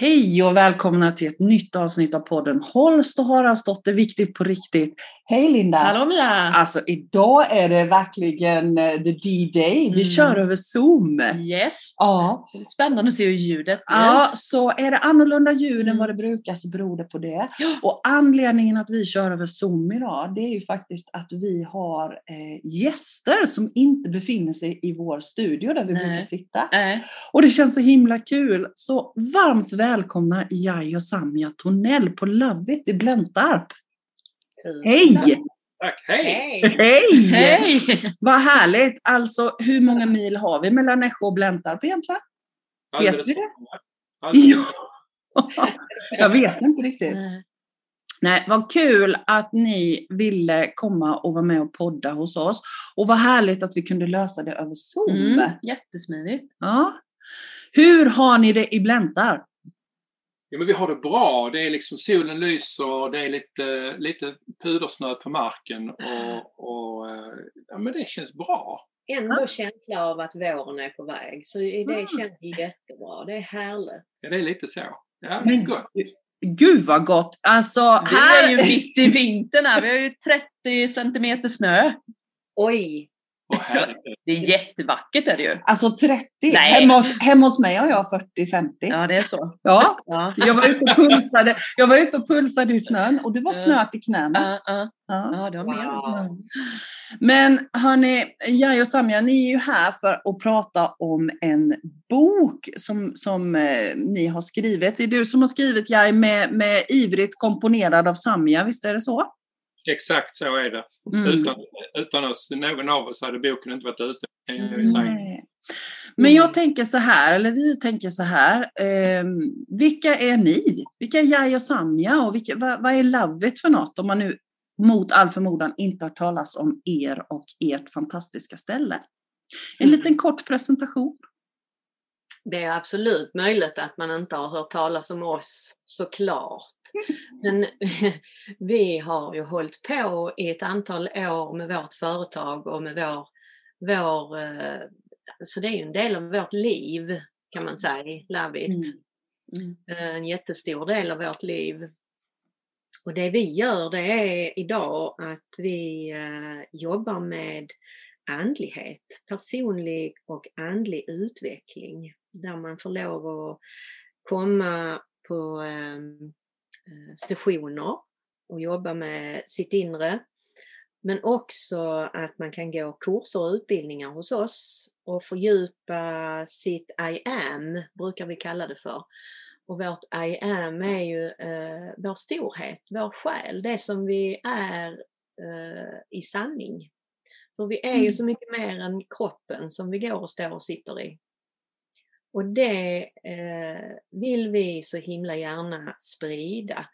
Hej och välkomna till ett nytt avsnitt av podden Holst och Haraldsdotter Viktigt på riktigt. Hej Linda! Hallå Mia! Alltså idag är det verkligen eh, the D-day. Vi Mm. kör över Zoom. Yes! Ja. Spännande att se hur ljudet blir. ja, så är det annorlunda ljud än Mm. vad det brukar så beror det på det. Ja. Och anledningen att vi kör över Zoom idag det är ju faktiskt att vi har eh, gäster som inte befinner sig i vår studio där vi Nej. brukar sitta. Nej. Och det känns så himla kul. Så varmt välkomna Jai och Samia Tornell på Love It i Blentarp. Hej! Tack, hej! Hej! Hej! Vad härligt! Alltså hur många mil har vi mellan Nässjö och Blentarp egentligen? Alldeles vi det? Ja. Jag vet inte riktigt. Nej. Nej, vad kul att ni ville komma och vara med och podda hos oss. Och vad härligt att vi kunde lösa det över Zoom. Mm, jättesmidigt. Ja. Hur har ni det i Blentarp? Ja, men vi har det bra. Det är liksom solen lyser, det är lite, lite pudersnö på marken och, och eh, ja, men det känns bra. Ändå känsla av att våren är på väg. Så det Mm. känns jättebra. Det är härligt. Ja, det är lite så. Ja, Men- gott. Gud vad gott! Alltså, Vi är här... ju mitt i vintern här. Vi har ju 30 centimeter snö. Oj! Det är jättevackert är det ju. Alltså 30. Nej. Hemma hos, hemma hos mig har jag 40-50. Ja. Det är så. ja. Ja. Jag var ute och pulsade, jag var ute och pulsade i snön och det var snö till knäna. Ja, ja. Ja. ja, det har mer. Wow. Men hörni, jag och Samja, ni är ju här för att prata om en bok som, som eh, ni har skrivit. Det är du som har skrivit, jag med, med ivrigt komponerad av Samja, visst är det så? Exakt så är det. Mm. Utan, utan oss, någon av oss hade boken inte varit ute. Nej. Men jag tänker så här, eller vi tänker så här. Eh, vilka är ni? Vilka är jag och Samja? Och vilka, vad, vad är Love It för något? Om man nu mot all förmodan inte har talas om er och ert fantastiska ställe. En Mm. liten kort presentation. Det är absolut möjligt att man inte har hört talas om oss såklart. Men vi har ju hållit på i ett antal år med vårt företag och med vår, vår eh, så det är ju en del av vårt liv kan man säga, Love It. Mm. Eh, en jättestor del av vårt liv. Och det vi gör det är idag att vi eh, jobbar med andlighet, personlig och andlig utveckling där man får lov att komma på ehm, eh, sessioner och jobba med sitt inre. Men också att man kan gå kurser och utbildningar hos oss och fördjupa sitt I am, brukar vi kalla det för. Och vårt I am är ju eh, vår storhet, vår själ, det som vi är eh, i sanning. För vi är ju Mm. så mycket mer än kroppen som vi går och står och sitter i. Och det eh, vill vi så himla gärna sprida.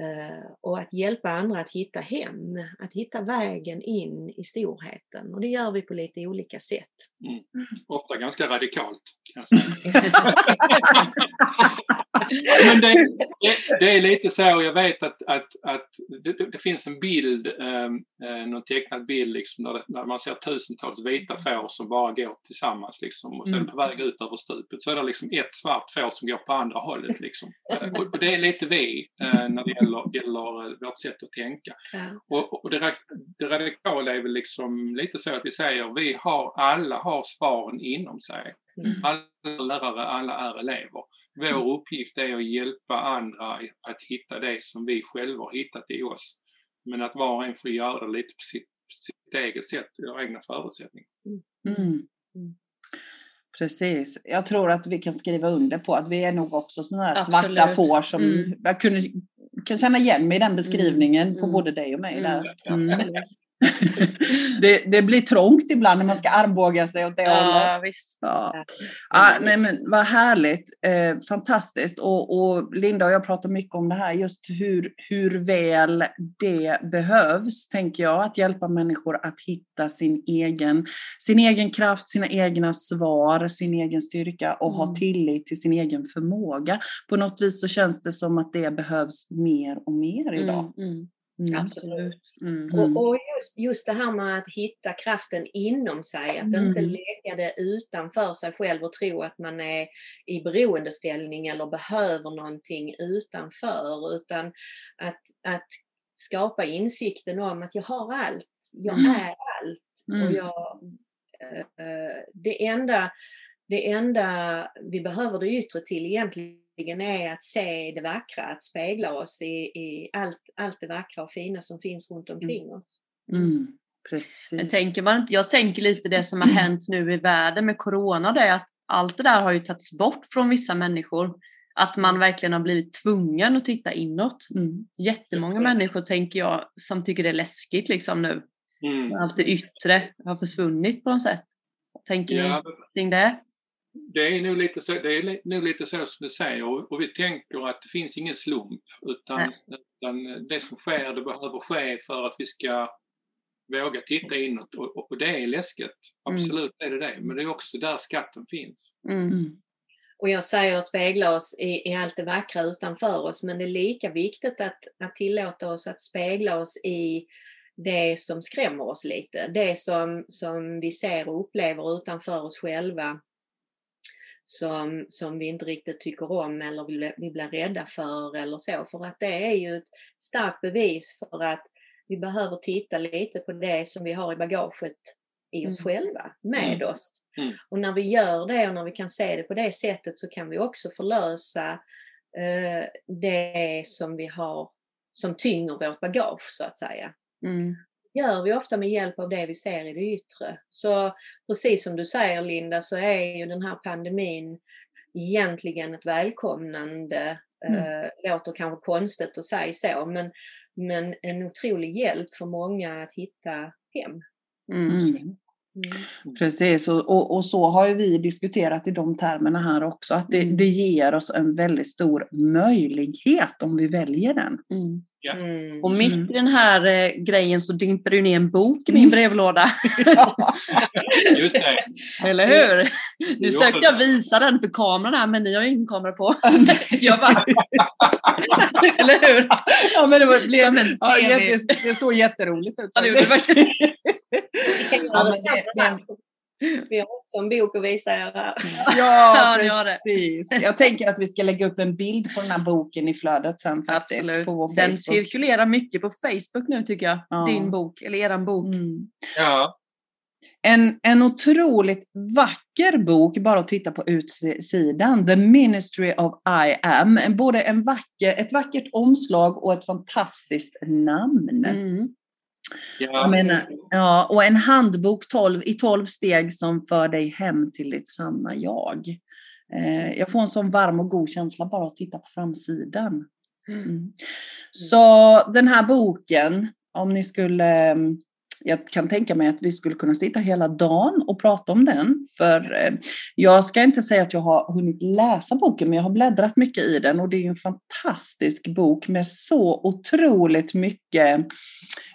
Eh, och att hjälpa andra att hitta hem, att hitta vägen in i storheten. Och det gör vi på lite olika sätt. Ofta ganska radikalt. Men det, det, det är lite så, jag vet att, att, att det, det finns en bild, eh, någon tecknad bild liksom, där, där man ser tusentals vita får som bara går tillsammans liksom, och sen Mm. på väg ut över stupet så är det liksom ett svart får som går på andra hållet. Liksom. Och det är lite vi eh, när det gäller, gäller eh, vårt sätt att tänka. Ja. Och, och det, det radikala är väl liksom lite så att vi säger vi har, alla har svaren inom sig. Mm. Alla lärare, alla är elever. Vår uppgift är att hjälpa andra att hitta det som vi själva har hittat i oss. Men att var och en får göra det lite på sitt, sitt eget sätt, eller egna förutsättningar. Mm. Mm. Precis. Jag tror att vi kan skriva under på att vi är nog också sådana där Absolut. svarta får som Mm. jag kunde, kan känna igen mig i den beskrivningen på Mm. både dig och mig. Mm. Där. Mm. Det, det blir trångt ibland när man ska armbåga sig åt det Ja, hållet. visst. Ja. Ja, nej, men vad härligt, eh, fantastiskt. Och, och Linda och jag pratar mycket om det här, just hur, hur väl det behövs, tänker jag, att hjälpa människor att hitta sin egen, sin egen kraft, sina egna svar, sin egen styrka och ha Mm. tillit till sin egen förmåga. På något vis så känns det som att det behövs mer och mer idag. Mm, mm. Mm. Absolut. Mm. Och, och just, just det här med att hitta kraften inom sig, att inte Mm. lägga det utanför sig själv och tro att man är i beroendeställning eller behöver någonting utanför, utan att, att skapa insikten om att jag har allt, jag Mm. är allt. Mm. Och jag, eh, eh, det, enda, det enda vi behöver det yttre till egentligen är att se det vackra, att spegla oss i, i allt, allt det vackra och fina som finns runt omkring oss. Mm. Precis. Men tänker man, inte- jag tänker lite det som har hänt nu i världen med corona, det är att allt det där har ju tagits bort från vissa människor. Att man verkligen har blivit tvungen att titta inåt. Mm. Jättemånga människor tänker jag som tycker det är läskigt liksom nu. Mm. Allt det yttre har försvunnit på något sätt. Tänker Ja, ni kring det? Det är nog lite så, det är nog lite så som du säger och, och vi tänker att det finns ingen slump utan, utan det som sker det behöver ske för att vi ska våga titta inåt och, och, det är läskigt. Absolut är det det, men det är också där skatten finns. Mm. Mm. Och jag säger spegla oss i, i allt det vackra utanför oss, men det är lika viktigt att, att tillåta oss att spegla oss i det som skrämmer oss lite. Det som, som vi ser och upplever utanför oss själva som, som vi inte riktigt tycker om eller vi, vi blir rädda för eller så. För att det är ju ett starkt bevis för att vi behöver titta lite på det som vi har i bagaget i oss Mm. själva, med Mm. oss. Mm. Och när vi gör det och när vi kan se det på det sättet så kan vi också förlösa eh, det som vi har som tynger vårt bagage så att säga. Mm. gör vi ofta med hjälp av det vi ser i det yttre. Så precis som du säger Linda så är ju den här pandemin egentligen ett välkomnande. Eh, låter kanske konstigt att säga så men, men en otrolig hjälp för många att hitta hem. Mm. Mm. Mm. Precis, och, och, och så har ju vi diskuterat i de termerna här också, att det, Mm. det ger oss en väldigt stor möjlighet om vi väljer den. Mm. Ja. Mm. Och mitt Mm. i den här eh, grejen så dimper det ner en bok i min brevlåda. Just det. Eller hur? Nu Jo, sökte jag det- visa den för kameran här men ni har ju ingen kamera på. jag bara... Eller hur? ja, men det, var, blev, Som en ja, jätte, det såg jätteroligt ut. Ja, det gjorde det faktiskt. Ja, men det- här. Vi har också en bok att visa er här. Ja, precis. Jag tänker att vi ska lägga upp en bild på den här boken i flödet sen faktiskt. Absolut. På vår Den cirkulerar mycket på Facebook nu tycker jag. Ja. Din bok, eller eran bok. Mm. Ja, En, en otroligt vacker bok, bara att titta på utsidan. The Ministry of I am. Både en vacker, ett vackert omslag och ett fantastiskt namn. Mm. Ja. Menar, ja, och en handbok 12, i 12 steg som för dig hem till ditt sanna jag. Eh, jag får en sån varm och god känsla bara att titta på framsidan. Mm. Så den här boken, om ni skulle, mm, jag kan tänka mig att vi skulle kunna sitta hela dagen och prata om den. För eh, jag ska inte säga att jag har hunnit läsa boken, men jag har bläddrat mycket i den och det är en fantastisk bok med så otroligt mycket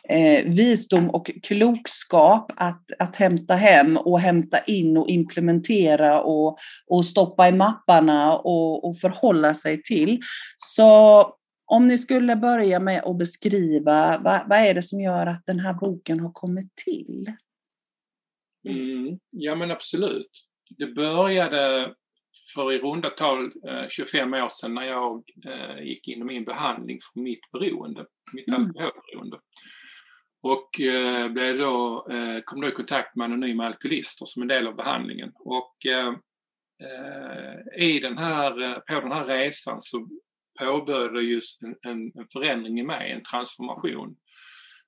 eh, visdom och klokskap att, att hämta hem och hämta in och implementera och, och stoppa i mapparna och, och förhålla sig till. Så om ni skulle börja med att beskriva vad, vad är det som gör att den här boken har kommit till? Mm, ja men absolut. Det började för i runda tal eh, 25 år sedan när jag eh, gick in i min behandling för mitt beroende, mitt Mm. alkoholberoende. Och eh, blev då, eh, kom då i kontakt med anonyma alkoholister som en del av behandlingen. Och eh, eh i den här, eh, på den här resan så påbörjade just en, en, en förändring i mig, en transformation.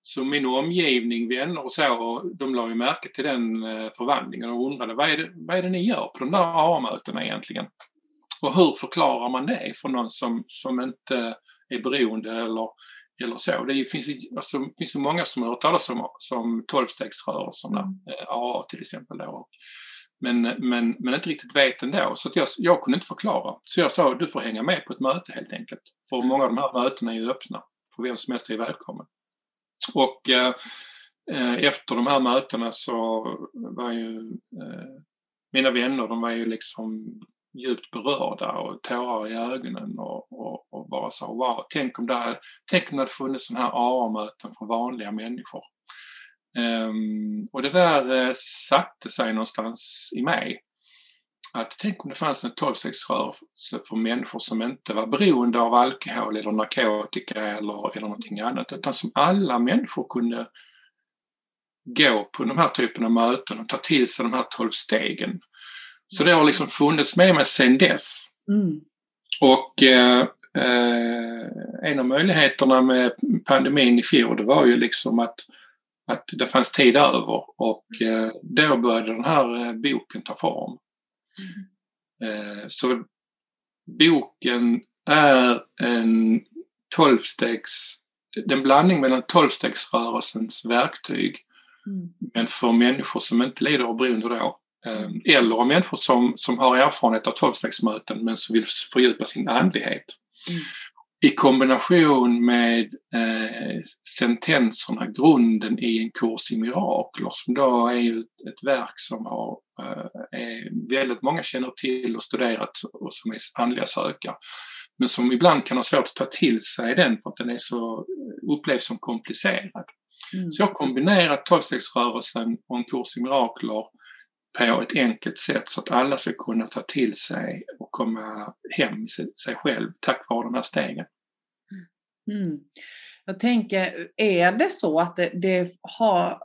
Så min omgivning, vänner och så, de la ju märke till den eh, förvandlingen och undrade vad är, det, vad är det ni gör på de där AA-mötena egentligen? Och hur förklarar man det för någon som, som inte är beroende eller, eller så? Det finns, alltså, det finns så många som har hört talas om, som tolvstegsrörelserna, eh, AA till exempel. Då. Men, men, men inte riktigt vet ändå. Så jag, jag kunde inte förklara. Så jag sa du får hänga med på ett möte helt enkelt. För många av de här mötena är ju öppna. För vem som helst är välkommen. Och eh, eh, efter de här mötena så var ju eh, mina vänner, de var ju liksom djupt berörda och tårar i ögonen och, och, och bara sa wow, tänk om det hade, tänk om det hade funnits sådana här AA-möten för vanliga människor. Um, och det där uh, satte sig någonstans i mig. Att tänk om det fanns en tolvstegsrörelse för människor som inte var beroende av alkohol eller narkotika eller, eller någonting annat, utan som alla människor kunde gå på de här typen av möten och ta till sig de här tolv stegen. Så det har liksom funnits med mig sedan dess. Mm. Och eh, eh, en av möjligheterna med pandemin i fjol det var ju liksom att, att det fanns tid över och eh, då började den här eh, boken ta form. Mm. så boken är en tolvstegs, en blandning mellan tolvstegsrörelsens verktyg mm. men för människor som inte lider av beroende då eller om människor som, som har erfarenhet av tolvstegsmöten men som vill fördjupa sin andlighet. Mm. I kombination med eh, sentenserna, grunden i en kurs i mirakler som då är ett verk som har, eh, är väldigt många känner till och studerat och som är andliga sökare. Men som ibland kan ha svårt att ta till sig den för att den är så, upplevs som komplicerad. Mm. Så jag har kombinerat tolvstegsrörelsen och en kurs i mirakler på ett enkelt sätt så att alla ska kunna ta till sig och komma hem i sig själv tack vare de här stegen. Mm. mm. Jag tänker, är det så att det, det, har,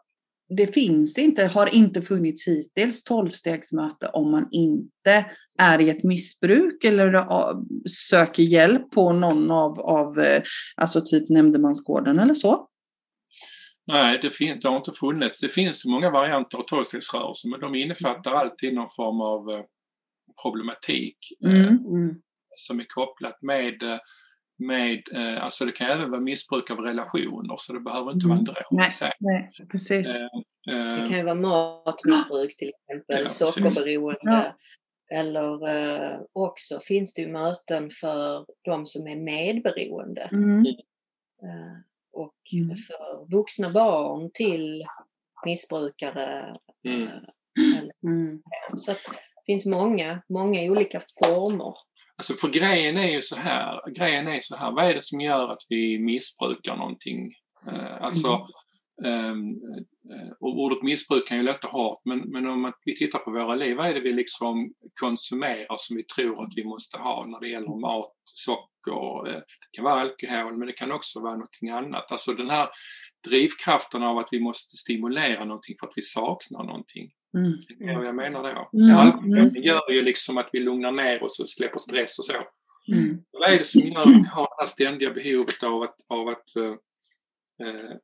det finns inte, har inte funnits hittills tolvstegsmöte om man inte är i ett missbruk eller söker hjälp på någon av, av eh, alltså typ nämndemansgården eller så? Nej, det, fin- det har inte funnits. Det finns många varianter av tolvstegsrörelsen men de innefattar alltid någon form av eh, problematik eh, mm. Mm. som är kopplat med eh, med, alltså det kan även vara missbruk av relationer så det behöver inte mm. vara en drog. Nej, nej, precis. det kan ju vara matmissbruk till exempel, ja, sockerberoende. Ja. Eller eh, också finns det ju möten för de som är medberoende. Mm. Eh, och mm. för vuxna barn till missbrukare. Mm. Mm. Så det finns många, många olika former. Alltså för grejen är ju så här, grejen är så här, vad är det som gör att vi missbrukar någonting? Uh, alltså, um, och ordet missbruk kan ju låta hårt, men, men om vi tittar på våra liv, vad är det vi liksom konsumerar som vi tror att vi måste ha när det gäller mat, socker, eh, det kan vara alkohol men det kan också vara någonting annat. Alltså den här drivkraften av att vi måste stimulera någonting för att vi saknar någonting. Mm. Det är vad jag menar då. Mm. Alkoholen gör ju liksom att vi lugnar ner oss och släpper stress och så. Mm. Vad är det som gör att vi har det här ständiga behovet av att, av att uh, uh,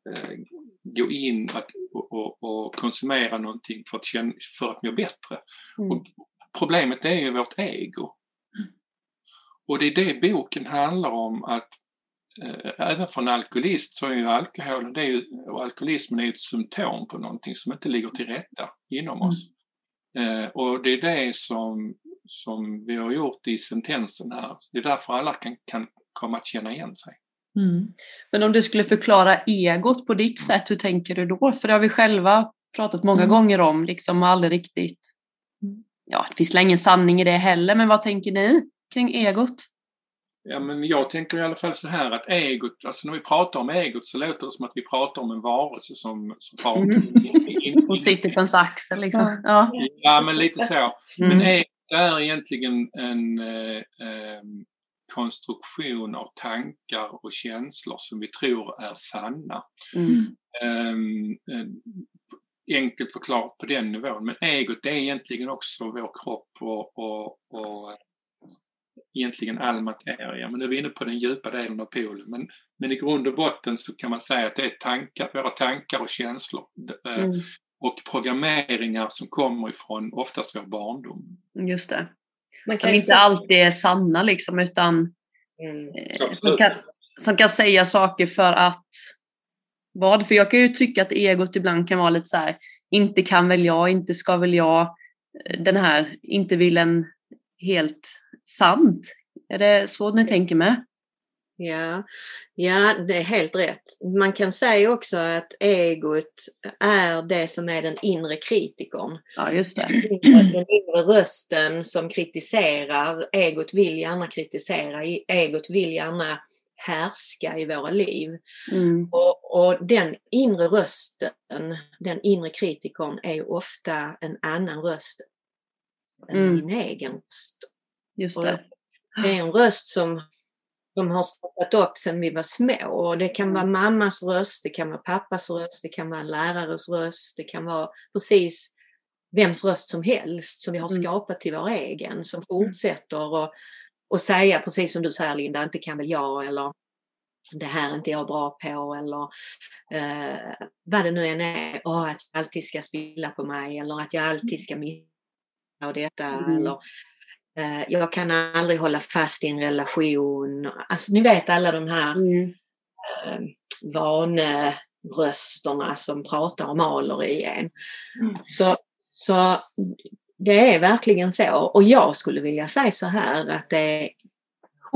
gå in att, och, och, och, konsumera någonting för att, känna, för att må bättre? Mm. Och problemet är ju vårt ego. Och det är det boken handlar om att eh, även för en alkoholist så är ju alkoholen det är ju, och alkoholismen är ett symptom på någonting som inte ligger till rätta inom mm. oss. Eh, och det är det som, som vi har gjort i sentensen här. Det är därför alla kan, kan komma att känna igen sig. Mm. Men om du skulle förklara egot på ditt sätt, hur tänker du då? För det har vi själva pratat många mm. gånger om, liksom aldrig riktigt... Mm. Ja, det finns ingen sanning i det heller, men vad tänker ni? Kring egot? Ja, men jag tänker i alla fall så här att egot, alltså när vi pratar om egot så låter det som att vi pratar om en varelse som, som far mm. Som sitter på ens axel liksom. Ja, ja men lite så. Mm. Men egot är egentligen en eh, eh, konstruktion av tankar och känslor som vi tror är sanna. Mm. Um, enkelt förklarat på den nivån. Men egot är egentligen också vår kropp och, och, och egentligen all materia. Men nu är vi inne på den djupa delen av poolen. Men, men i grund och botten så kan man säga att det är tankar, våra tankar och känslor. Eh, mm. Och programmeringar som kommer ifrån oftast vår barndom. Just det. Man som inte alltid är sanna liksom utan mm. eh, som, kan, som kan säga saker för att vad? För jag kan ju tycka att egot ibland kan vara lite så här, inte kan väl jag, inte ska väl jag, eh, den här, inte vill en helt sant? Är det så ni tänker med? Ja, ja, det är helt rätt. Man kan säga också att egot är det som är den inre kritikern. Ja, just det. Den inre rösten som kritiserar. Egot vill gärna kritisera. Egot vill gärna härska i våra liv. Mm. Och, och, den inre rösten, den inre kritikern är ofta en annan röst än mm. egen röst. Just det. Och det är en röst som de har stoppat upp sedan vi var små. Och det kan vara mm. mammas röst, det kan vara pappas röst, det kan vara lärares röst, det kan vara precis vems röst som helst som vi har mm. skapat till vår egen som fortsätter och, och säga precis som du säger Linda, inte kan väl jag eller det här är inte jag bra på eller eh, vad det nu än är, oh, att jag alltid ska spilla på mig eller att jag alltid ska missa och detta mm. eller Eh, jag kan aldrig hålla fast i en relation. Alltså ni vet alla de här mm. eh, vanerösterna som pratar och maler i en. Mm. Så, så det är verkligen så. Och jag skulle vilja säga så här att det är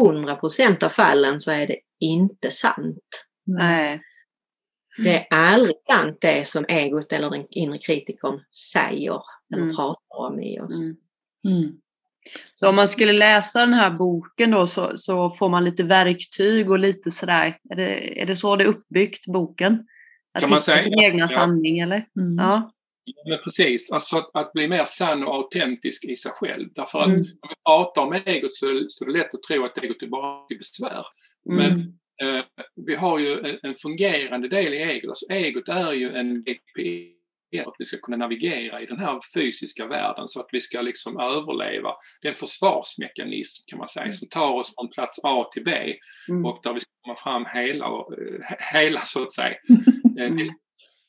100 procent av fallen så är det inte sant. Nej. Det är aldrig sant det som egot eller den inre kritikern säger eller mm. pratar om i oss. Mm. mm. Så om man skulle läsa den här boken då så, så får man lite verktyg och lite sådär. Är det, är det så det är uppbyggt, boken? Att kan man säga? Sin egna ja. sanning eller? Mm. Ja. Ja, men precis, alltså att, att, bli mer sann och autentisk i sig själv. Därför att mm. om vi pratar om egot så, så är det lätt att tro att egot är bara till besvär. Mm. Men eh, vi har ju en, en, fungerande del i egot. Alltså egot är ju en GPS att vi ska kunna navigera i den här fysiska världen så att vi ska liksom överleva. Det är en försvarsmekanism kan man säga mm. som tar oss från plats A till B mm. och där vi ska komma fram hela, eh, hela så att säga. Eh, mm.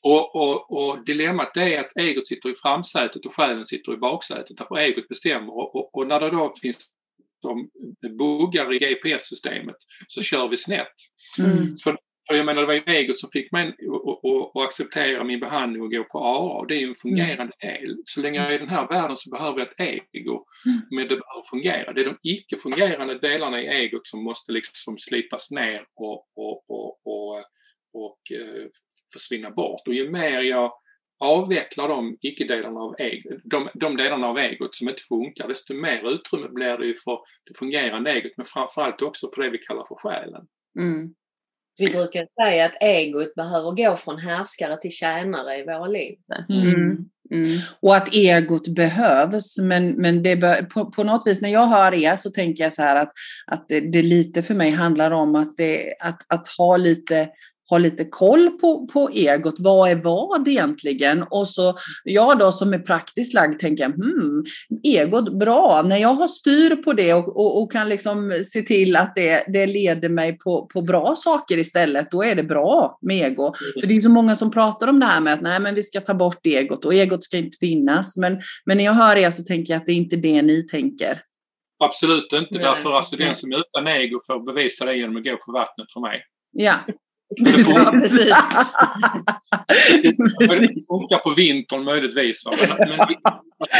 Och, och, och, dilemmat är att egot sitter i framsätet och själen sitter i baksätet. Därför egot bestämmer och, och, och när det då finns som buggar i GPS-systemet så kör vi snett. Mm. För för jag menar, det var ju egot som fick mig att acceptera min behandling och gå på AA. Det är ju en fungerande del. Så länge jag är i den här världen så behöver jag ett ego. Mm. Men det behöver fungera. Det är de icke-fungerande delarna i egot som måste liksom slitas ner och, och, och, och, och eh, försvinna bort. Och ju mer jag avvecklar de icke-delarna av egot, de, de delarna av egot som inte funkar, desto mer utrymme blir det ju för det fungerande egot, men framförallt också på det vi kallar för själen. Mm. Vi brukar säga att egot behöver gå från härskare till tjänare i våra liv. Mm. mm. Mm. Och att egot behövs, men, men det be, på, på, något vis när jag hör er så tänker jag så här att, att det, det lite för mig handlar om att, det, att, att ha lite ha lite koll på, på egot. Vad är vad egentligen? Och så jag då som är praktiskt lagd tänker, hmm, egot bra. När jag har styr på det och, och, och kan liksom se till att det, det leder mig på, på bra saker istället, då är det bra med ego. Mm. För det är så många som pratar om det här med att nej, men vi ska ta bort egot och egot ska inte finnas. Men, men när jag hör er så tänker jag att det är inte det ni tänker. Absolut inte, Nej. därför alltså den som är utan ego får bevisa det genom att gå på vattnet för mig. Ja, Precis. Ja, precis. precis. funkar på vintern möjligtvis. Men, men, alltså...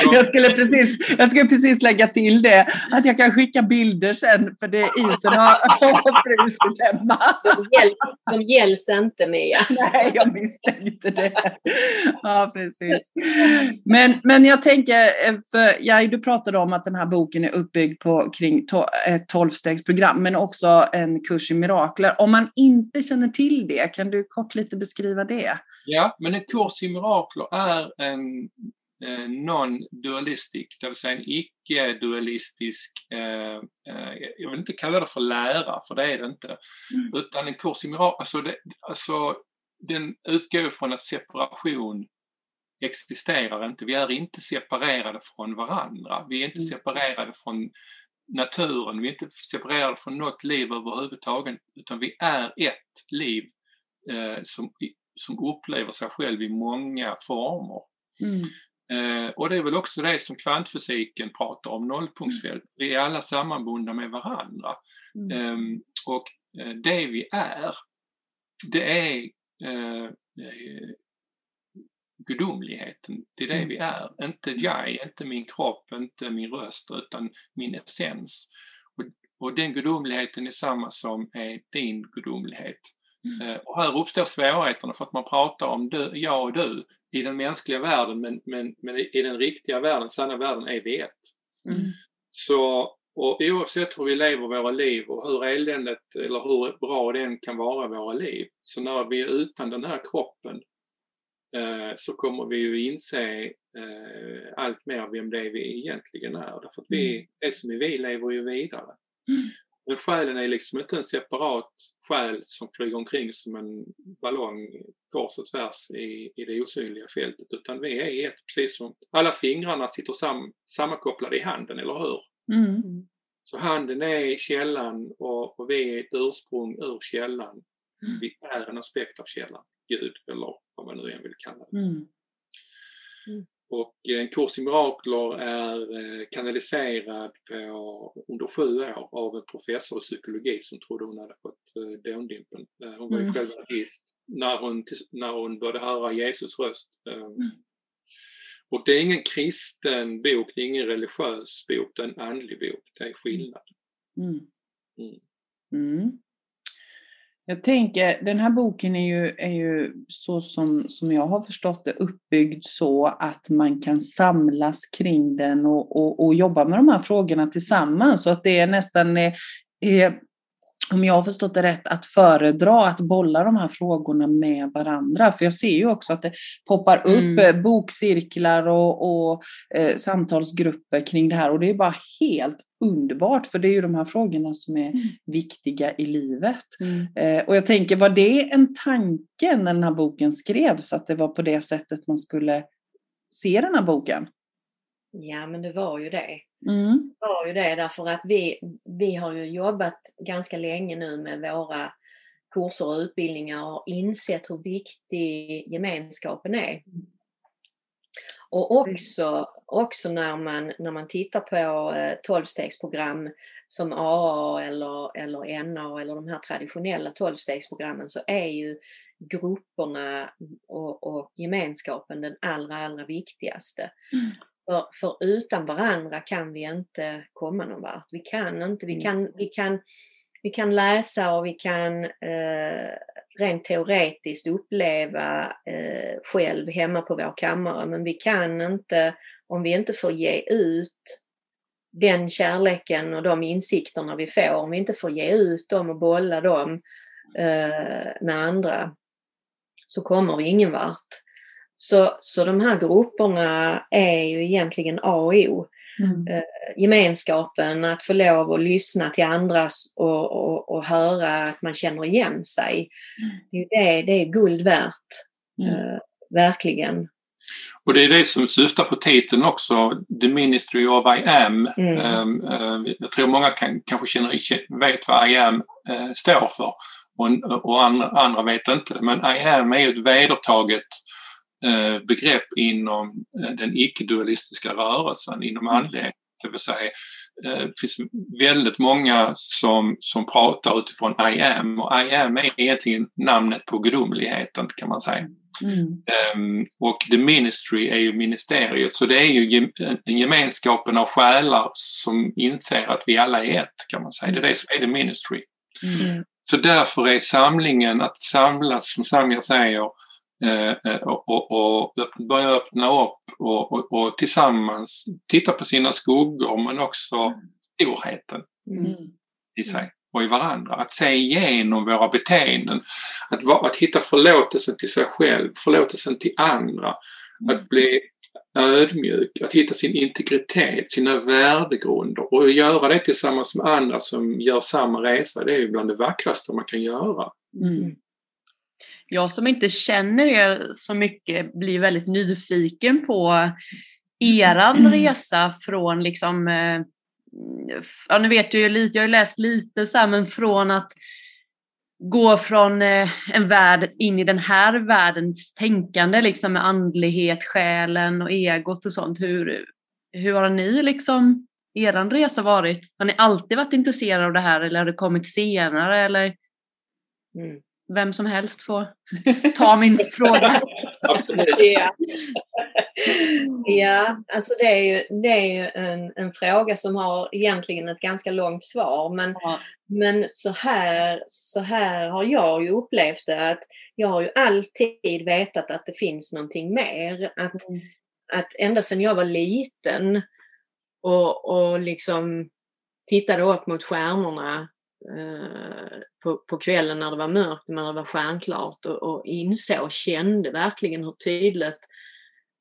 jag, skulle precis, jag skulle precis lägga till det, att jag kan skicka bilder sen för det isen har, frusit hemma. De gälls inte Mia. Nej, jag misstänkte det. Ja, precis. Men, men jag tänker, för ja, du pratade om att den här boken är uppbyggd på kring ett tolvstegsprogram, men också en kurs i mirakler. Om man inte känner till det. Kan du kort lite beskriva det? Ja, men en kurs i mirakler är en eh, non-dualistic, det vill säga en icke-dualistisk, eh, eh, jag vill inte kalla det för lära, för det är det inte, mm. utan en kurs i mirakler, alltså, det, alltså den utgår från att separation existerar inte. Vi är inte separerade från varandra. Vi är inte mm. separerade från naturen, vi är inte separerade från något liv överhuvudtaget utan vi är ett liv eh, som, som upplever sig själv i många former. Mm. Eh, och det är väl också det som kvantfysiken pratar om, nollpunktsfält. Mm. Vi är alla sammanbundna med varandra. Mm. Eh, och det vi är, det är eh, gudomligheten. Det är det mm. vi är. Inte jag, inte min kropp, inte min röst, utan min essens. Och, och den gudomligheten är samma som är din gudomlighet. Mm. Eh, och här uppstår svårigheterna för att man pratar om du, jag och du i den mänskliga världen men, men, men i den riktiga världen, sanna världen, är vi ett. Mm. Så och oavsett hur vi lever våra liv och hur eländet eller hur bra den kan vara våra liv, så när vi är utan den här kroppen så kommer vi ju inse eh, allt mer vem det är vi egentligen är. Därför att vi, mm. det som är vi lever ju vidare. Mm. Men själen är liksom inte en separat själ som flyger omkring som en ballong kors och tvärs i, i det osynliga fältet, utan vi är ett, precis som alla fingrarna sitter sam, sammankopplade i handen, eller hur? Mm. Så handen är källan och, och, vi är ett ursprung ur källan. Mm. Vi är en aspekt av källan, Gud eller vad man nu än vill kalla det. Mm. mm. Och en kurs i mirakler är eh, kanaliserad på, under sju år av en professor i psykologi som trodde hon hade fått eh, dåndimpen. Eh, hon var ju mm. själv artist när hon, när hon började höra Jesus röst. Mm. Och det är ingen kristen bok, det är ingen religiös bok, det är en andlig bok. Det är skillnad. Mm. Jag tänker, den här boken är ju, är ju så som, som jag har förstått det uppbyggd så att man kan samlas kring den och, och, och jobba med de här frågorna tillsammans. Så att det är nästan är, är om jag har förstått det rätt, att föredra att bolla de här frågorna med varandra. För jag ser ju också att det poppar upp mm. Eh, bokcirklar och, och eh, samtalsgrupper kring det här. Och det är bara helt underbart, för det är ju de här frågorna som är mm. viktiga i livet. Mm. Eh, och jag tänker, var det en tanke när den här boken skrevs, att det var på det sättet man skulle se den här boken? Ja, men det var ju det. Mm. Det var ju det därför att vi, vi har ju jobbat ganska länge nu med våra kurser och utbildningar och insett hur viktig gemenskapen är. Och också, också när, man, när man tittar på eh, tolvstegsprogram som AA eller, eller NA eller de här traditionella tolvstegsprogrammen så är ju grupperna och, och gemenskapen den allra, allra viktigaste. Mm. För, för, utan varandra kan vi inte komma någon vart. Vi kan inte, vi mm. kan, vi kan, vi kan läsa och vi kan eh, rent teoretiskt uppleva eh, själv hemma på vår kammare men vi kan inte, om vi inte får ge ut den kärleken och de insikterna vi får, om vi inte får ge ut dem och bolla dem eh, med andra så kommer vi ingen vart. Så, så de här grupperna är ju egentligen A och O. Mm. Eh, gemenskapen, att få lov att lyssna till andra och, och, och höra att man känner igen sig. Mm. Det, är, det, är guld värt. Mm. Eh, verkligen. Och det är det som syftar på titeln också, The Ministry of I am. Mm. Um, uh, jag tror många kan, kanske känner, vet vad I am uh, står för och, och andra, andra, vet inte det. Men I am är ju ett vedertaget begrepp inom eh, den icke-dualistiska rörelsen, inom mm. andlighet. Det vill säga, eh, det finns väldigt många som, som pratar utifrån I am och I am är egentligen namnet på gudomligheten kan man säga. Mm. Um, och the ministry är ju ministeriet så det är ju en gemenskapen av själar som inser att vi alla är ett kan man säga. Det är det som är the ministry. Mm. Så därför är samlingen att samlas som Samja säger Eh, eh, och, och, och börja öppna upp och, och, och, tillsammans titta på sina skuggor men också storheten mm. i sig och i varandra. Att se igenom våra beteenden. Att, att hitta förlåtelsen till sig själv, förlåtelsen till andra. Mm. Att bli ödmjuk, att hitta sin integritet, sina värdegrunder och göra det tillsammans med andra som gör samma resa. Det är ju bland det vackraste man kan göra. Mm jag som inte känner er så mycket blir väldigt nyfiken på eran resa från liksom, eh, ja nu vet jag ju lite, jag har läst lite så här, men från att gå från eh, en värld in i den här världens tänkande liksom med andlighet, själen och egot och sånt. Hur, hur har ni liksom eran resa varit? Har ni alltid varit intresserade av det här eller har det kommit senare eller? Mm vem som helst får ta min fråga. ja, alltså det är ju, det är ju en, en fråga som har egentligen ett ganska långt svar. Men, ja. men så, här, så här har jag ju upplevt det. att Jag har ju alltid vetat att det finns någonting mer. Att, mm. att ända sedan jag var liten och, och liksom tittade upp mot stjärnorna på, på kvällen när det var mörkt, när det var stjärnklart och, och insåg och kände verkligen hur tydligt,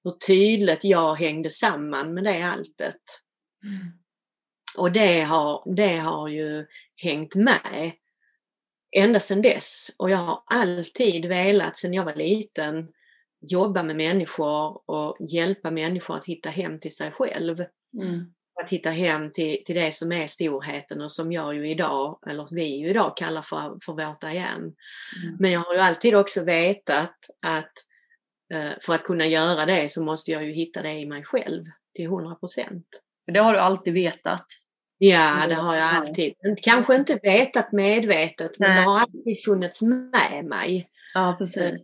hur tydligt jag hängde samman med det alltet. Mm. Och det har, det har ju hängt med ända sedan dess. Och jag har alltid velat, sedan jag var liten, jobba med människor och hjälpa människor att hitta hem till sig själv. Mm att hitta hem till, till det som är storheten och som jag ju idag, eller vi ju idag kallar för, för vårt am. Mm. Men jag har ju alltid också vetat att eh, för att kunna göra det så måste jag ju hitta det i mig själv till 100 procent. Det har du alltid vetat? Ja, det har jag alltid. Kanske inte vetat medvetet, men Nej. det har alltid funnits med mig. Ja, precis.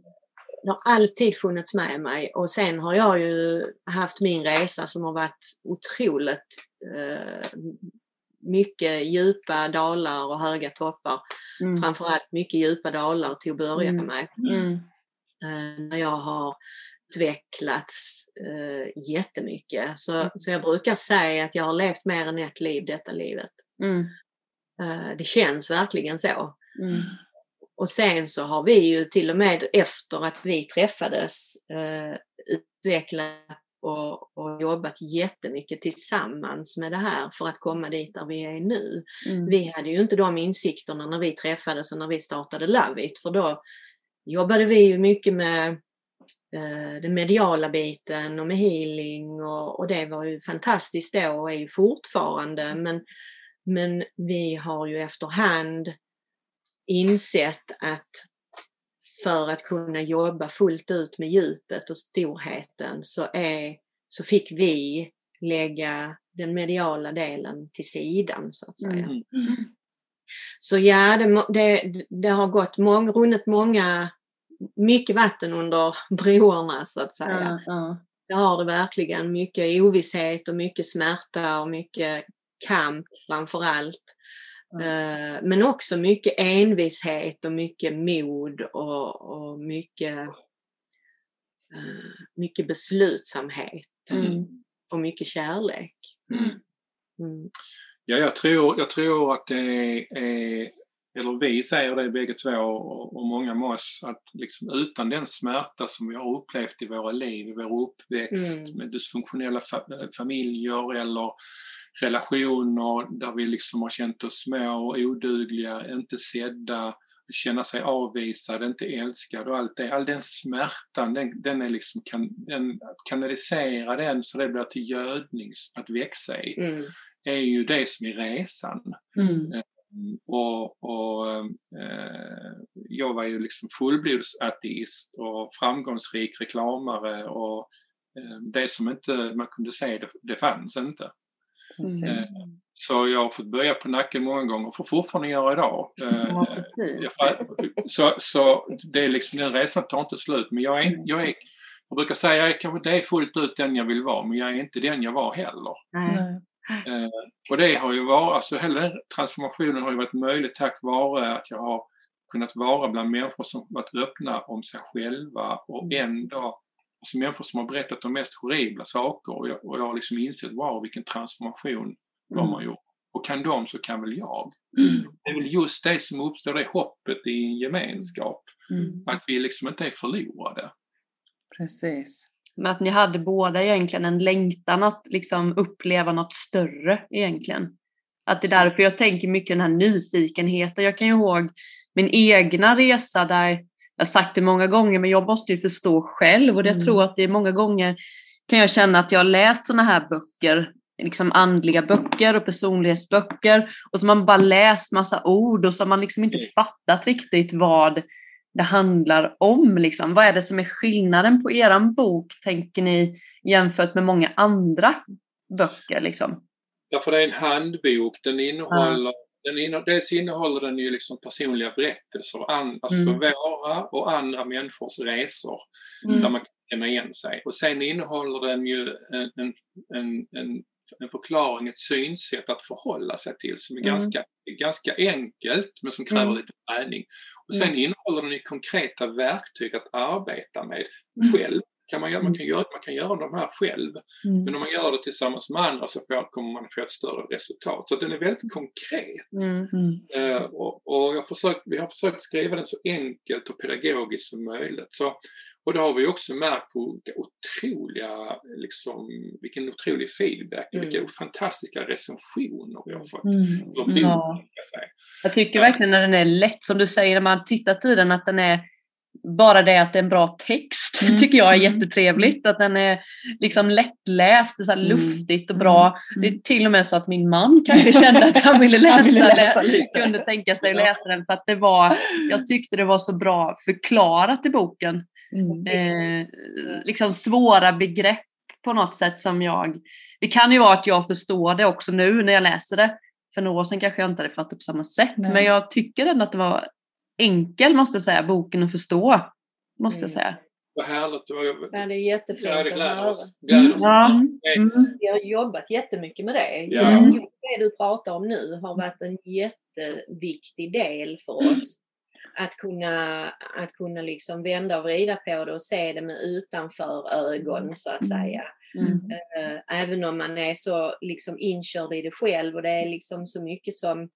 Det har alltid funnits med mig och sen har jag ju haft min resa som har varit otroligt eh, mycket djupa dalar och höga toppar. Mm. Framförallt mycket djupa dalar till att börja mm. med. Mm. Eh, jag har utvecklats eh, jättemycket. Så, mm. så jag brukar säga att jag har levt mer än ett liv detta livet. Mm. Eh, det känns verkligen så. Mm. Och sen så har vi ju till och med efter att vi träffades eh, utvecklat och, och jobbat jättemycket tillsammans med det här för att komma dit där vi är nu. Mm. Vi hade ju inte de insikterna när vi träffades och när vi startade Love It för då jobbade vi ju mycket med eh, den mediala biten och med healing och, och, det var ju fantastiskt då och är ju fortfarande men, men vi har ju efterhand insett att för att kunna jobba fullt ut med djupet och storheten så, är, så fick vi lägga den mediala delen till sidan så att säga. Mm. Så ja, det, det, det, har gått mång, runnit många, mycket vatten under broarna så att säga. Mm. Mm. Det har det verkligen. Mycket ovisshet och mycket smärta och mycket kamp framför allt. Mm. Men också mycket envishet och mycket mod och, och mycket, eh, mycket beslutsamhet mm. och mycket kärlek. Mm. mm. Ja, jag tror, jag tror att det är, eller vi säger det bägge två och många med oss, att liksom utan den smärta som vi har upplevt i våra liv, i vår uppväxt mm. med dysfunktionella familjer eller relationer där vi liksom har känt oss små och odugliga, inte sedda, känna sig avvisad, inte älskad och allt det. All den smärtan, den, den är liksom, kan, den, kanalisera den så det blir till gödning att växa i, mm. är ju det som är resan. Mm. Eh, och, och eh, jag var ju liksom fullblodsateist och framgångsrik reklamare och eh, det som inte man kunde se, det, det fanns inte. Eh, så jag har fått böja på nacken många gånger och får fortfarande göra idag. Eh, ja, så, så det är liksom, den resan tar inte slut. Men jag är, jag är jag brukar säga jag är kanske inte är fullt ut den jag vill vara, men jag är inte den jag var heller. Mm. Eh, och det har ju varit, alltså hela den transformationen har ju varit möjlig tack vare att jag har kunnat vara bland människor som varit öppna om sig själva och mm. ändå alltså människor som har berättat de mest horribla saker och jag, och jag har liksom insett wow vilken transformation mm. de har gjort. Och kan de så kan väl jag. Mm. Det är väl just det som uppstår, det hoppet i en gemenskap. Mm. Att vi liksom inte är förlorade. Precis. Men att ni hade båda egentligen en längtan att liksom uppleva något större egentligen. Att det är därför jag tänker mycket den här nyfikenheten. Jag kan ju ihåg min egna resa där jag har sagt det många gånger, men jag måste ju förstå själv och jag mm. tror att det är många gånger kan jag känna att jag har läst sådana här böcker, liksom andliga böcker och personlighetsböcker och så har man bara läst massa ord och så har man liksom inte fattat riktigt vad det handlar om. Liksom. Vad är det som är skillnaden på eran bok, tänker ni, jämfört med många andra böcker? Liksom? Ja, för det är en handbok. Den innehåller den dels innehåller den ju liksom personliga berättelser, an, alltså mm. våra och andra människors resor. Mm. Där man kan känna igen sig. Och sen innehåller den ju en, en, en, en förklaring, ett synsätt att förhålla sig till som är mm. ganska, ganska enkelt men som kräver mm. lite träning. Och sen mm. innehåller den ju konkreta verktyg att arbeta med mm. själv. Kan man, göra, man, kan göra, man kan göra de här själv. Mm. Men om man gör det tillsammans med andra så får, kommer man få ett större resultat. Så den är väldigt konkret. Uh, och, och jag försökt, vi har försökt skriva den så enkelt och pedagogiskt som möjligt. Så och det har vi också märkt på otroliga, liksom, vilken otrolig feedback, mm. vilka fantastiska recensioner vi har fått. Mm. Ja. Jag tycker verkligen när den är lätt, som du säger, när man tittat i den, att den är bara det att det är en bra text mm. tycker jag är mm. jättetrevligt. Att den är liksom lättläst, så mm. luftigt och bra. Mm. Det är till och med så att min man kanske kände att han ville läsa, han ville läsa eller kunde tänka sig att läsa den. För att det var, jag tyckte det var så bra förklarat i boken. Mm. Eh, liksom svåra begrepp på något sätt som jag... Det kan ju vara att jag förstår det också nu när jag läser det. För några år sedan kanske jag inte hade fattat på samma sätt. Nej. Men jag tycker ändå att det var enkel, måste jag säga, boken att förstå. Måste mm. jag säga. Vad härligt. Ja, det är jättefint ja, det att höra. Mm. Ja. Mm. Vi har jobbat jättemycket med det. Just det du pratar om nu har varit en jätteviktig del för oss att kunna, att kunna liksom vända och vrida på det och se det med utanför ögon så att mm. säga. Mm. Eh, även om man är så liksom inkörd i det själv och det är liksom så mycket som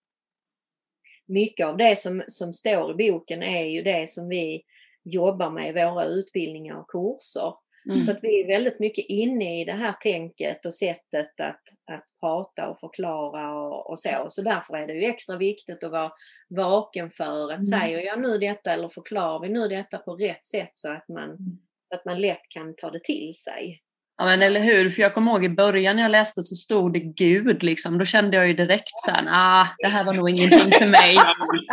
mycket av det som, som står i boken är ju det som vi jobbar med i våra utbildningar och kurser. Mm. Så att vi är väldigt mycket inne i det här tänket och sättet att, att prata och förklara och, och så. Så därför är det ju extra viktigt att vara vaken för att mm. säger jag nu detta eller förklarar vi nu detta på rätt sätt så att man, mm. att man lätt kan ta det till sig. Ja men eller hur, för jag kommer ihåg i början när jag läste så stod det Gud liksom. Då kände jag ju direkt så här, ah, det här var nog ingenting för mig.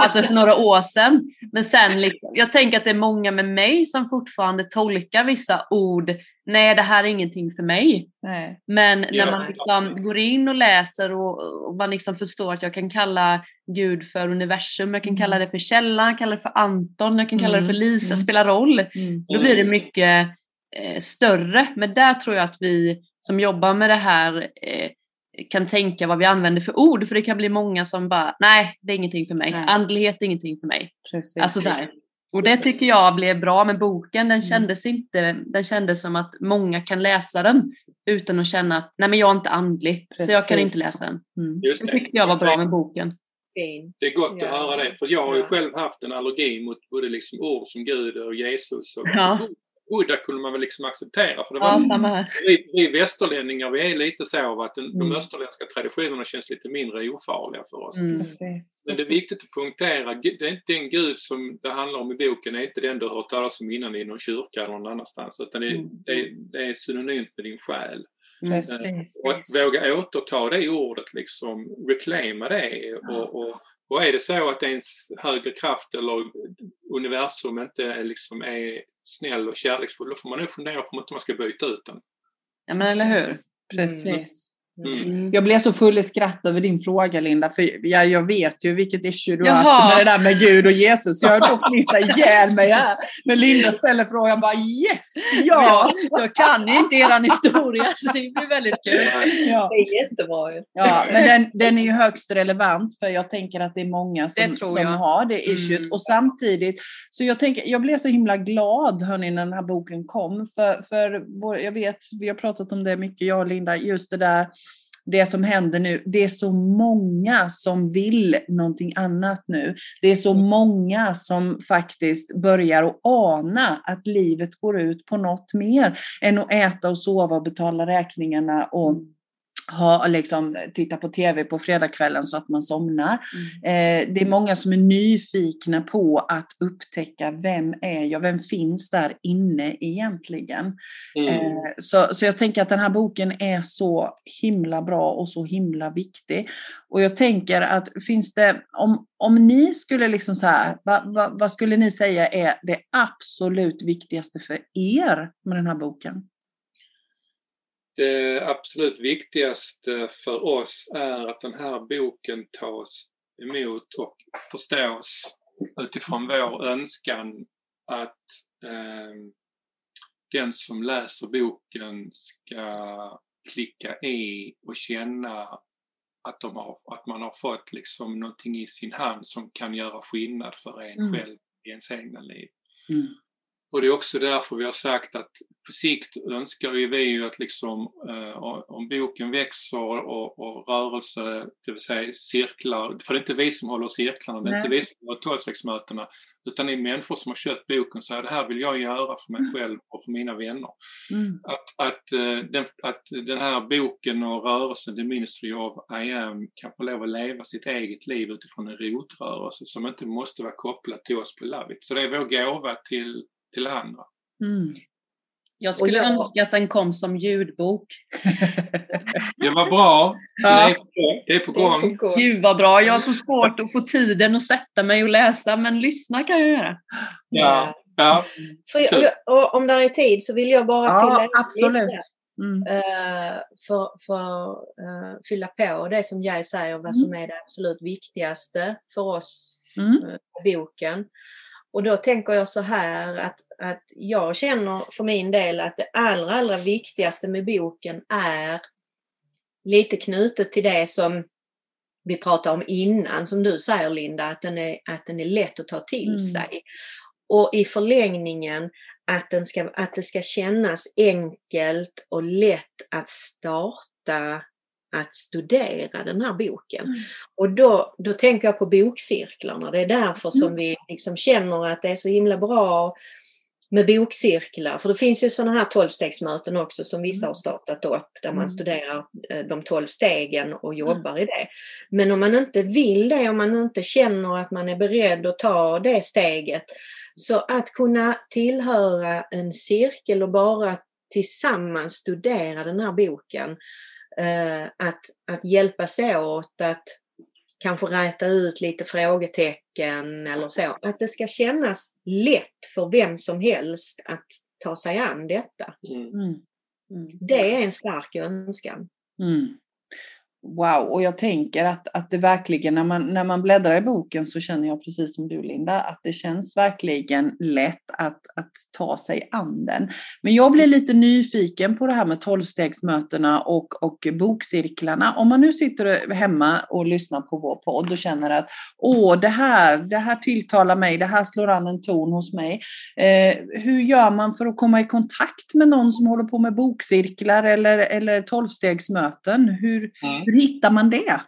Alltså för några år sedan. Men sen liksom, jag tänker att det är många med mig som fortfarande tolkar vissa ord. Nej, det här är ingenting för mig. Nej. Men när man liksom går in och läser och, och man liksom förstår att jag kan kalla Gud för universum, jag kan kalla mm. det för källan, kalla det för Anton, jag kan kalla det för mm. Lisa, mm. spelar roll. Mm. Då blir det mycket större. Men där tror jag att vi som jobbar med det här eh, kan tänka vad vi använder för ord. För det kan bli många som bara, nej, det är ingenting för mig. Nej. Andlighet är ingenting för mig. Precis. Alltså så här. Och det tycker jag blev bra med boken. Den mm. kändes, inte, den kändes som att många kan läsa den utan att känna att nej men jag är inte andlig Precis. så jag kan inte läsa den. Mm. det. det tyckte jag var bra med boken. Det är gott att höra det, för jag har ju själv haft en allergi mot både liksom ord som Gud och Jesus och ja. Buddha kunde man väl liksom acceptera. För det var ja, vi, vi västerlänningar vi är lite så att den, mm. de österländska traditionerna känns lite mindre ofarliga för oss. Mm. Men det är viktigt att punktera, det är inte den Gud som det handlar om i boken, är inte den du har hört talas om innan i någon kyrka eller någon annanstans. Utan det, mm. det, det är synonymt med din själ. Precis. Och att våga återta det ordet, liksom reclaima det och, och och är det så att ens högre kraft eller universum inte liksom är snäll och kärleksfull, då får man nog fundera på om inte man ska byta ut den. Ja, men eller hur? Precis. Mm. mm. Jag blev så full i skratt över din fråga Linda, för jag, jag vet ju vilket issue du har haft med det där med Gud och Jesus. Jag höll på att fnissa ihjäl mig här när Linda ställer frågan. Bara yes, ja! Jag, jag kan ju inte er historia så det blir väldigt kul. Ja. Det är jättebra Ja, men den, den är ju högst relevant för jag tänker att det är många som, som har det issuet. Mm. Och samtidigt, så jag tänker, jag blev så himla glad hörni när den här boken kom. För, för jag vet, vi har pratat om det mycket, jag och Linda, just det där det som händer nu, det är så många som vill någonting annat nu. Det är så många som faktiskt börjar att ana att livet går ut på något mer än att äta och sova och betala räkningarna och ha, liksom, titta på tv på fredagskvällen så att man somnar. Mm. Eh, det är många som är nyfikna på att upptäcka vem är jag, vem finns där inne egentligen? Mm. Eh, så, så jag tänker att den här boken är så himla bra och så himla viktig. Och jag tänker att finns det, om, om ni skulle liksom så här, vad, vad, vad skulle ni säga är det absolut viktigaste för er med den här boken? Det absolut viktigaste för oss är att den här boken tas emot och förstås utifrån vår önskan att eh, den som läser boken ska klicka i och känna att, de har, att man har fått liksom någonting i sin hand som kan göra skillnad för en mm. själv i ens egna liv. Mm. Och det är också därför vi har sagt att på sikt önskar vi ju att liksom, eh, om boken växer och, och, rörelse, det vill säga cirklar, för det är inte vi som håller cirklarna, det är Nej. inte vi som håller tolvstegsmötena, utan det är människor som har köpt boken och säger det här vill jag göra för mig mm. själv och för mina vänner. Mm. Att, att, eh, den, att den här boken och rörelsen, The Ministry of I am, kan få lov att leva sitt eget liv utifrån en rotrörelse som inte måste vara kopplad till oss på Lovit. Så det är vår gåva till till andra. Mm. Jag skulle jag... önska att den kom som ljudbok. det var bra. Ja. Det, är på, gång. Gud vad bra. Jag har så svårt att få tiden att sätta mig och läsa, men lyssna kan jag göra. Ja. ja. För, och, om det är tid så vill jag bara ja, fylla absolut. lite. Mm. Uh, för, för uh, fylla på det som jag säger, vad som mm. är det absolut viktigaste för oss mm. uh, boken. Och då tänker jag så här att, att jag känner för min del att det allra, allra viktigaste med boken är lite knutet till det som vi pratade om innan, som du säger Linda, att den är, att den är lätt att ta till mm. sig. Och i förlängningen att, den ska, att det ska kännas enkelt och lätt att starta att studera den här boken. Mm. Och då, då tänker jag på bokcirklarna. Det är därför mm. som vi liksom känner att det är så himla bra med bokcirklar. För det finns ju sådana här tolvstegsmöten också som vissa har mm. startat upp där man mm. studerar eh, de tolv stegen och jobbar i det. Men om man inte vill det, om man inte känner att man är beredd att ta det steget. Så att kunna tillhöra en cirkel och bara tillsammans studera den här boken att, att hjälpas åt att kanske räta ut lite frågetecken eller så. Att det ska kännas lätt för vem som helst att ta sig an detta. Mm. Mm. Det är en stark önskan. Mm. Wow, och jag tänker att, att det verkligen, när man, när man bläddrar i boken så känner jag precis som du Linda, att det känns verkligen lätt att, att ta sig an den. Men jag blir lite nyfiken på det här med tolvstegsmötena och, och bokcirklarna. Om man nu sitter hemma och lyssnar på vår podd och känner att åh, det här, det här tilltalar mig, det här slår an en ton hos mig. Eh, hur gör man för att komma i kontakt med någon som håller på med bokcirklar eller, eller tolvstegsmöten? Hur, mm hur hittar man det?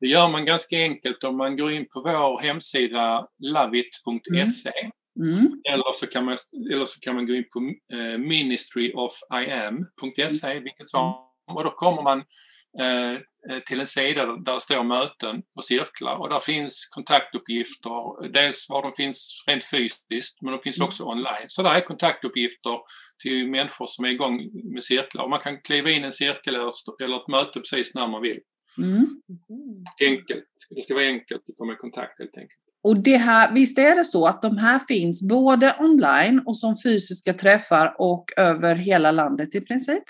Det gör man ganska enkelt om man går in på vår hemsida loveit.se mm. mm. eller, så kan man, eller så kan man gå in på eh, ministryofim.se vilket som, och då kommer man eh, till en sida där det står möten och cirklar och där finns kontaktuppgifter, dels var de finns rent fysiskt men de finns mm. också online. Så där är kontaktuppgifter till människor som är igång med cirklar. Och man kan kliva in en cirkel eller, eller ett möte precis när man vill. Mm. Enkelt. Det ska vara enkelt att komma i kontakt helt enkelt. Och det här, visst är det så att de här finns både online och som fysiska träffar och över hela landet i princip?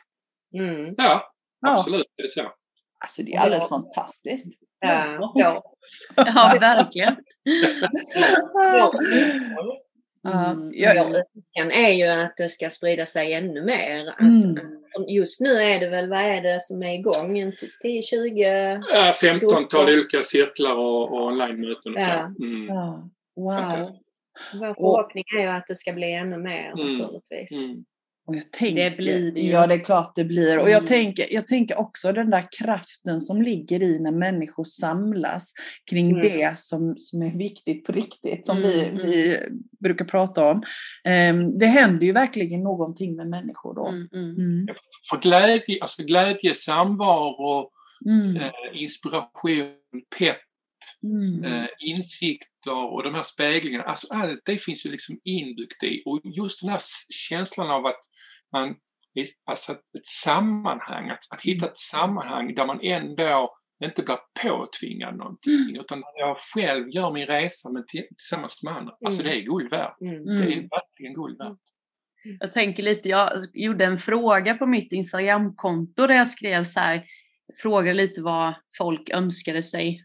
Mm. Ja, absolut. Ja. Det är så. Alltså det är alldeles ja. fantastiskt. Ja, ja. ja verkligen. ja. Mm. Önskan är ju att det ska sprida sig ännu mer. Att, mm. Just nu är det väl, vad är det som är igång? 10, 20? Ja, 15 tal olika cirklar och, och online-möten. Ja. Mm. ja. Wow. Vår förhoppning är ju att det ska bli ännu mer mm. naturligtvis. Mm. Och jag tänker, det blir ju. Ja, det är klart det blir. Och jag, mm. tänker, jag tänker också den där kraften som ligger i när människor samlas kring mm. det som, som är viktigt på riktigt, som mm. vi, vi brukar prata om. Um, det händer ju verkligen någonting med människor då. Mm. mm. mm. För glädje, alltså glädje, samvaro, eh, inspiration, pepp, eh, insikter och de här speglingarna, alltså allt det finns ju liksom inbyggt i. Och just den här känslan av att man, alltså ett sammanhang, att, att hitta ett sammanhang där man ändå inte blir påtvingad någonting mm. utan jag själv gör min resa men tillsammans med andra. Alltså mm. det är guld värt. Mm. Det är verkligen guld värt. Jag tänker lite, jag gjorde en fråga på mitt Instagramkonto där jag skrev så här, frågade lite vad folk önskade sig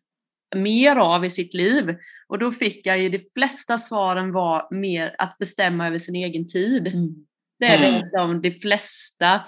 mer av i sitt liv. Och då fick jag ju de flesta svaren var mer att bestämma över sin egen tid. Mm. Det är mm. det som de flesta,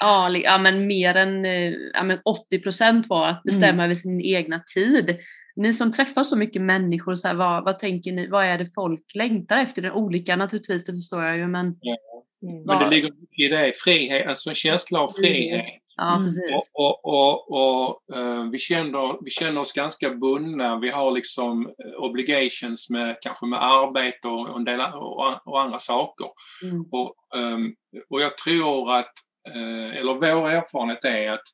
ja, ja men mer än eh, ja, men 80 procent var att bestämma mm. över sin egna tid. Ni som träffar så mycket människor, så här, vad, vad tänker ni, vad är det folk längtar efter? Det är olika naturligtvis, det förstår jag ju, men ja. Mm. Men det ligger mycket i det, frihet, alltså en känsla av frihet. Ja, mm. precis. Och, och, och, och uh, vi, känner, vi känner oss ganska bundna. Vi har liksom eh, obligations med kanske med arbete och, en del, och, och andra saker. Mm. Och, um, och jag tror att, uh, eller vår erfarenhet är att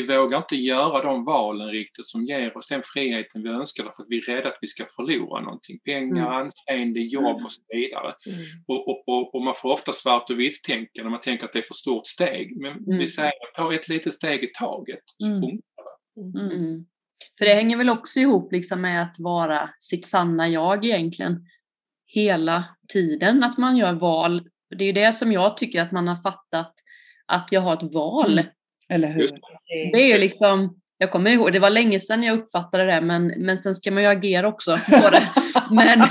vi vågar inte göra de valen riktigt som ger oss den friheten vi önskar för att vi är rädda att vi ska förlora någonting. Pengar, mm. anseende, jobb och så vidare. Mm. Och, och, och, och, man får ofta svart och vitt tänka när man tänker att det är för stort steg. Men mm. vi säger ta ett litet steg i taget så mm. funkar det. Mm. Mm. För det hänger väl också ihop liksom med att vara sitt sanna jag egentligen hela tiden, att man gör val. Det är ju det som jag tycker att man har fattat, att jag har ett val. Eller hur? Det är ju liksom, jag kommer ihåg, det var länge sedan jag uppfattade det, men, men sen ska man ju agera också på det. men,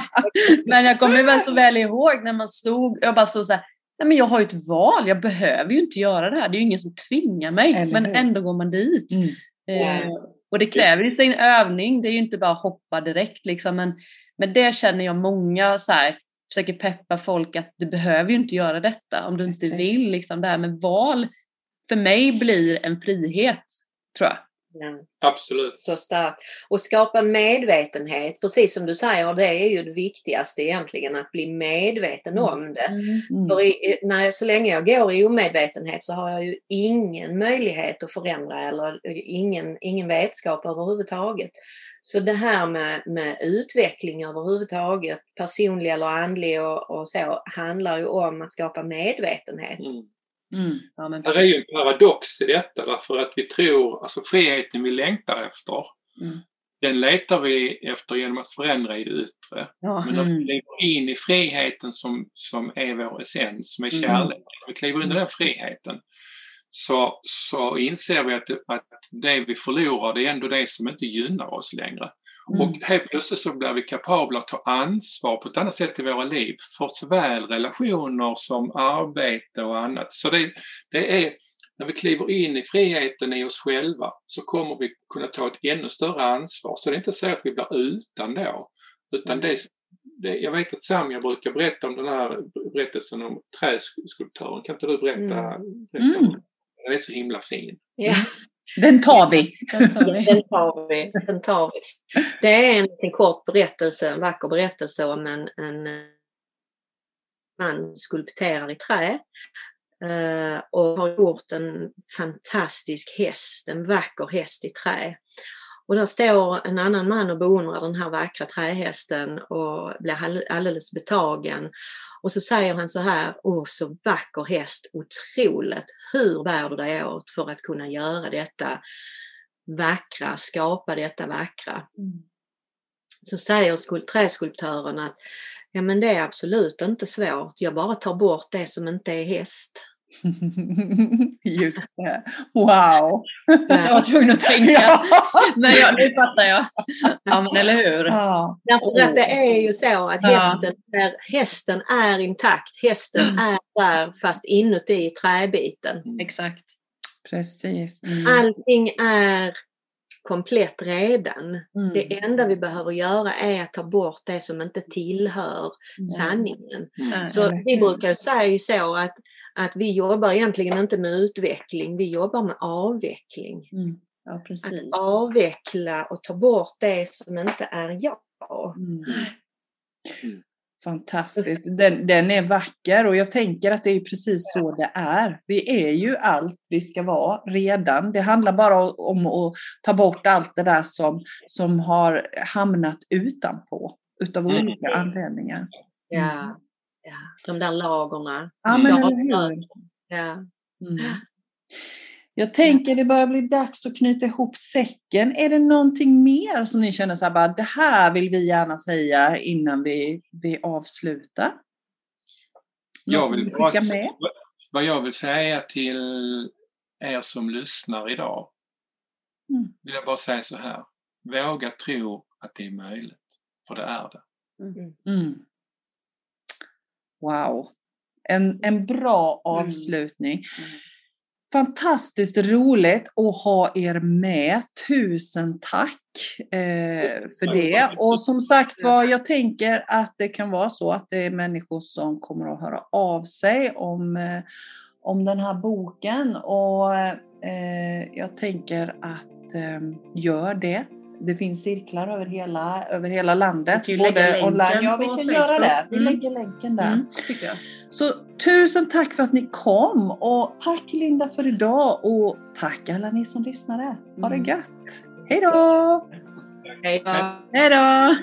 men jag kommer väl så väl ihåg när man stod, jag bara stod så här, nej men jag har ju ett val, jag behöver ju inte göra det här, det är ju ingen som tvingar mig, men ändå går man dit. Mm. Eh, och det kräver ju sin övning, det är ju inte bara hoppa direkt liksom, men, men det känner jag många så här, försöker peppa folk att du behöver ju inte göra detta om du Precis. inte vill. Liksom, det här med val för mig blir en frihet, tror jag. Ja. Absolut. Så starkt. Och skapa medvetenhet, precis som du säger, det är ju det viktigaste egentligen, att bli medveten mm. om det. Mm. Mm. För i, när, så länge jag går i omedvetenhet så har jag ju ingen möjlighet att förändra eller ingen, ingen vetskap överhuvudtaget. Så det här med, med utveckling överhuvudtaget, personlig eller andlig och, och så, handlar ju om att skapa medvetenhet. Mm. Mm. Ja, men... Det är ju en paradox i detta därför att vi tror, alltså friheten vi längtar efter, mm. den letar vi efter genom att förändra i det yttre. Ja. Men om vi mm. kliver in i friheten som, som är vår essens, som är mm. kärlek, om vi kliver in i den friheten, så, så inser vi att det, att det vi förlorar det är ändå det som inte gynnar oss längre. Mm. Och helt plötsligt så blir vi kapabla att ta ansvar på ett annat sätt i våra liv för såväl relationer som arbete och annat. Så det, det är, när vi kliver in i friheten i oss själva så kommer vi kunna ta ett ännu större ansvar. Så det är inte så att vi blir utan då, utan det, det jag vet att Samja brukar berätta om den här berättelsen om träskulptören. Kan inte du berätta? Mm. berätta mm. Den är så himla fin. Ja. Den tar vi. Den tar vi. Den tar vi. Den tar vi. Det är en, en kort berättelse, en vacker berättelse om en, en man skulpterar i trä eh, och har gjort en fantastisk häst, en vacker häst i trä. Och där står en annan man och beundrar den här vackra trähästen och blir alldeles betagen. Och så säger han så här, åh så vacker häst, otroligt, hur bär du dig åt för att kunna göra detta vackra, skapa detta vackra? Mm. Så säger träskulptören att ja men det är absolut inte svårt, jag bara tar bort det som inte är häst. Just det. Wow! Jag var tvungen att tänka. Men ja, nu fattar jag. Ja, men eller hur? Ja. Därför att det är ju så att hästen är, hästen är intakt. Hästen mm. är där fast inuti träbiten. Mm. Exakt. Precis. Mm. Allting är komplett redan. Mm. Det enda vi behöver göra är att ta bort det som inte tillhör sanningen. Mm. Så vi brukar säga så att att vi jobbar egentligen inte med utveckling, vi jobbar med avveckling. Mm. Ja, att avveckla och ta bort det som inte är jag. Mm. mm. Fantastiskt. Den, den, är vacker och jag tänker att det är precis så det är. Vi är ju allt vi ska vara redan. Det handlar bara om att ta bort allt det där som, som har hamnat utanpå utav mm. olika anledningar. Ja. Ja, de där lagorna. Ja, men eller Ja. Mm. Jag tänker det börjar bli dags att knyta ihop säcken. Är det någonting mer som ni känner så här, bara, det här vill vi gärna säga innan vi, vi avslutar? jag vill bara, med? Vad jag vill säga till er som lyssnar idag, mm. vill jag bara säga så här. Våga tro att det är möjligt, för det är det. Mm. Mm. Wow. en, en bra mm. avslutning. Mm. Fantastiskt roligt att ha er med. Tusen tack eh, för det. Och som sagt var, jag tänker att det kan vara så att det är människor som kommer att höra av sig om, eh, om den här boken. Och eh, jag tänker att eh, gör det. Det finns cirklar över hela, över hela landet. Både online. Ja, vi kan Facebook. göra det. Vi mm. lägger länken där. Mm, Så tusen tack för att ni kom och tack Linda för idag och tack alla ni som lyssnade. Ha det mm. gött. Hej då! Hej då!